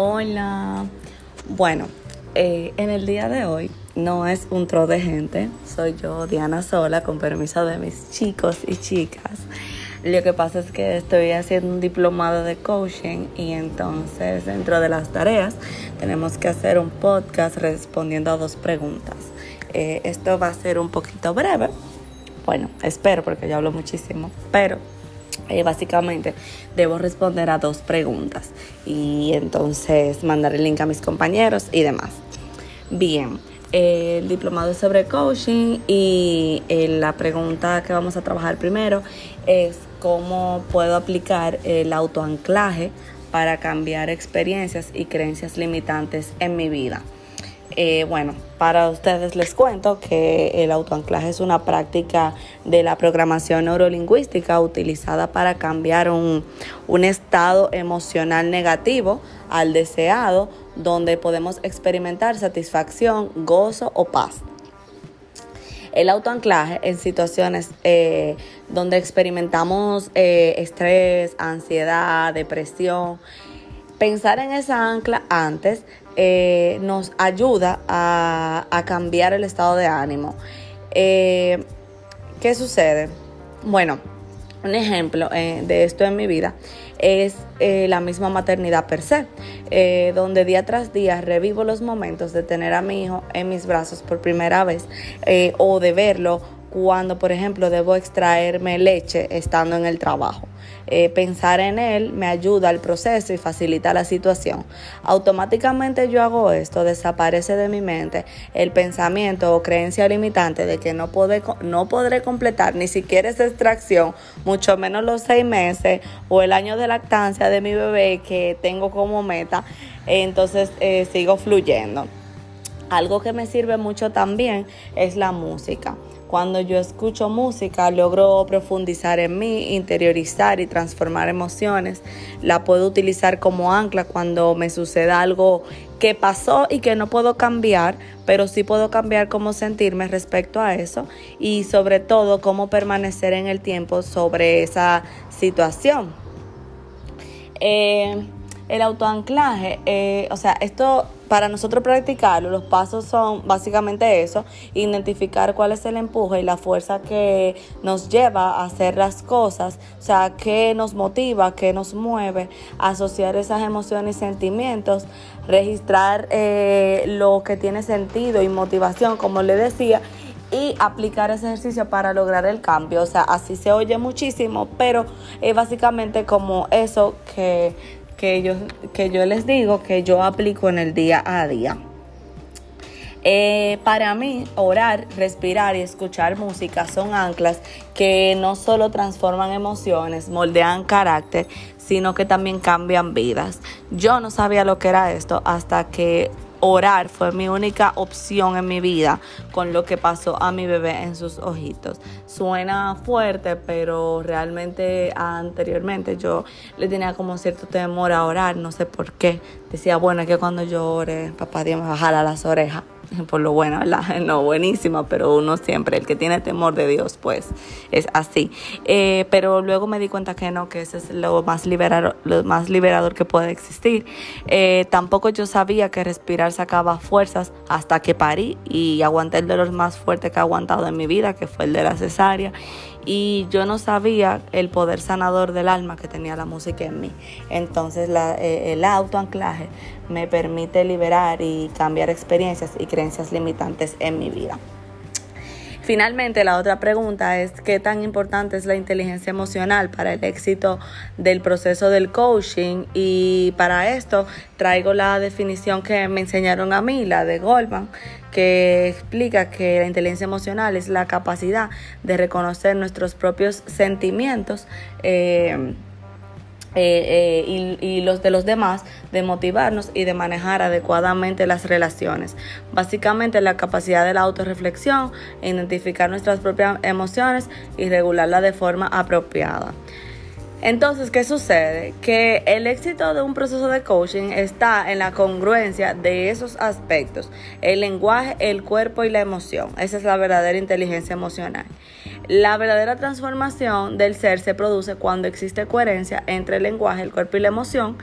Hola. Bueno, eh, en el día de hoy no es un tro de gente, soy yo, Diana Sola, con permiso de mis chicos y chicas. Lo que pasa es que estoy haciendo un diplomado de coaching y entonces dentro de las tareas tenemos que hacer un podcast respondiendo a dos preguntas. Eh, esto va a ser un poquito breve, bueno, espero porque yo hablo muchísimo, pero eh, básicamente debo responder a dos preguntas y entonces mandar el link a mis compañeros y demás. Bien, el diplomado es sobre coaching y eh, la pregunta que vamos a trabajar primero es cómo puedo aplicar el autoanclaje para cambiar experiencias y creencias limitantes en mi vida. Eh, bueno, para ustedes les cuento que el autoanclaje es una práctica de la programación neurolingüística utilizada para cambiar un, un estado emocional negativo al deseado, donde podemos experimentar satisfacción, gozo o paz. El autoanclaje en situaciones eh, donde experimentamos eh, estrés, ansiedad, depresión, pensar en esa ancla antes eh, nos ayuda a, cambiar el estado de ánimo. Eh, ¿Qué sucede? Bueno, un ejemplo eh, de esto en mi vida es la misma maternidad per se, donde día tras día revivo los momentos de tener a mi hijo en mis brazos por primera vez o de verlo cuando, por ejemplo, debo extraerme leche estando en el trabajo. Eh, pensar en él me ayuda al proceso y facilita la situación. Automáticamente yo hago esto, desaparece de mi mente el pensamiento o creencia limitante de que no, no podré completar ni siquiera esa extracción, mucho menos los seis meses o el año de lactancia de mi bebé que tengo como meta. Entonces eh, sigo fluyendo. Algo que me sirve mucho también es la música. Cuando yo escucho música, logro profundizar en mí, interiorizar y transformar emociones. La puedo utilizar como ancla cuando me suceda algo que pasó y que no puedo cambiar, pero sí puedo cambiar cómo sentirme respecto a eso y sobre todo cómo permanecer en el tiempo sobre esa situación. Eh, el autoanclaje, eh, o sea, esto para nosotros practicarlo, los pasos son básicamente eso, identificar cuál es el empuje y la fuerza que nos lleva a hacer las cosas, o sea, qué nos motiva, qué nos mueve, asociar esas emociones y sentimientos, registrar eh, lo que tiene sentido y motivación, como le decía, y aplicar ese ejercicio para lograr el cambio. O sea, así se oye muchísimo, pero es básicamente como eso que que yo, que yo les digo que yo aplico en el día a día. Eh, para mí, orar, respirar y escuchar música son anclas que no solo transforman emociones, moldean carácter, sino que también cambian vidas. Yo no sabía lo que era esto hasta que orar fue mi única opción en mi vida con lo que pasó a mi bebé en sus ojitos. Suena fuerte, pero realmente anteriormente yo le tenía como cierto temor a orar, no sé por qué. Decía, bueno, es que cuando yo ore, papá Dios me a las orejas. por lo bueno, ¿verdad? No, buenísima, pero uno siempre, el que tiene temor de Dios, pues es así. Eh, pero luego me di cuenta que no, que ese es lo más liberador, lo más liberador que puede existir. Eh, tampoco yo sabía que respirar sacaba fuerzas hasta que parí y aguanté el dolor más fuerte que he aguantado en mi vida, que fue el de la cesárea y yo no sabía el poder sanador del alma que tenía la música en mí. Entonces la, eh, el autoanclaje me permite liberar y cambiar experiencias y limitantes en mi vida. Finalmente, la otra pregunta es qué tan importante es la inteligencia emocional para el éxito del proceso del coaching y para esto traigo la definición que me enseñaron a mí, la de Goldman, que explica que la inteligencia emocional es la capacidad de reconocer nuestros propios sentimientos. Eh, eh, eh, y, los de los demás, de motivarnos y de manejar adecuadamente las relaciones. Básicamente la capacidad de la autorreflexión, identificar nuestras propias emociones y regularlas de forma apropiada. Entonces, ¿qué sucede? Que el éxito de un proceso de coaching está en la congruencia de esos aspectos, el lenguaje, el cuerpo y la emoción. Esa es la verdadera inteligencia emocional. La verdadera transformación del ser se produce cuando existe coherencia entre el lenguaje, el cuerpo y la emoción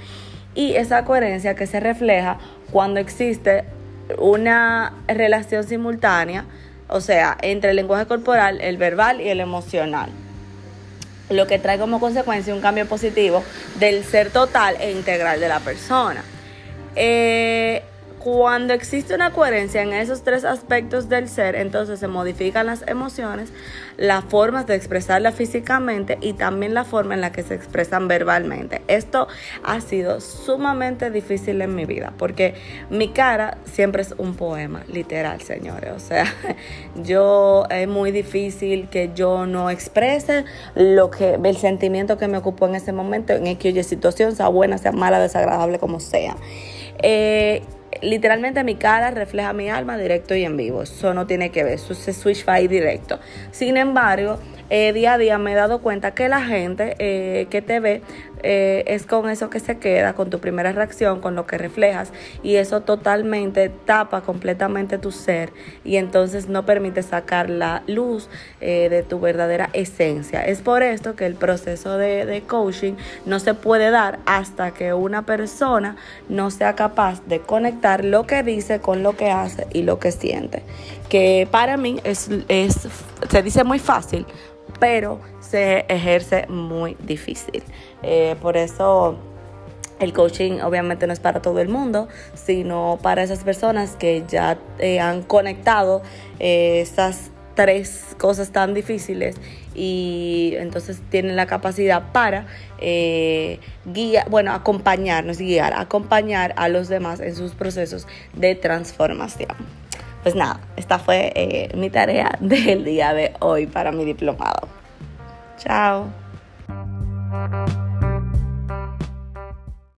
y esa coherencia que se refleja cuando existe una relación simultánea, o sea, entre el lenguaje corporal, el verbal y el emocional. Lo que trae como consecuencia un cambio positivo del ser total e integral de la persona. Eh, cuando existe una coherencia en esos tres aspectos del ser, entonces se modifican las emociones, las formas de expresarla físicamente y también la forma en la que se expresan verbalmente. Esto ha sido sumamente difícil en mi vida porque mi cara siempre es un poema, literal, señores. O sea, yo es muy difícil que yo no exprese lo que el sentimiento que me ocupó en ese momento, en aquella situación, sea buena, sea mala, desagradable, como sea. Eh, literalmente mi cara refleja mi alma directo y en vivo. Eso no tiene que ver, eso se switch ahí directo. Sin embargo, eh, día a día me he dado cuenta que la gente eh, que te ve eh, es con eso que se queda, con tu primera reacción, con lo que reflejas y eso totalmente tapa completamente tu ser y entonces no permite sacar la luz de tu verdadera esencia. Es por esto que el proceso de, de coaching no se puede dar hasta que una persona no sea capaz de conectar lo que dice con lo que hace y lo que siente. Que para mí es, es se dice muy fácil, pero se ejerce muy difícil. Eh, por eso el coaching obviamente no es para todo el mundo, sino para esas personas que ya eh, han conectado eh, esas tres cosas tan difíciles y entonces tienen la capacidad para guiar, bueno, acompañar, no es guiar, acompañar a los demás en sus procesos de transformación. Pues nada, esta fue eh, mi tarea del día de hoy para mi diplomado. Chao.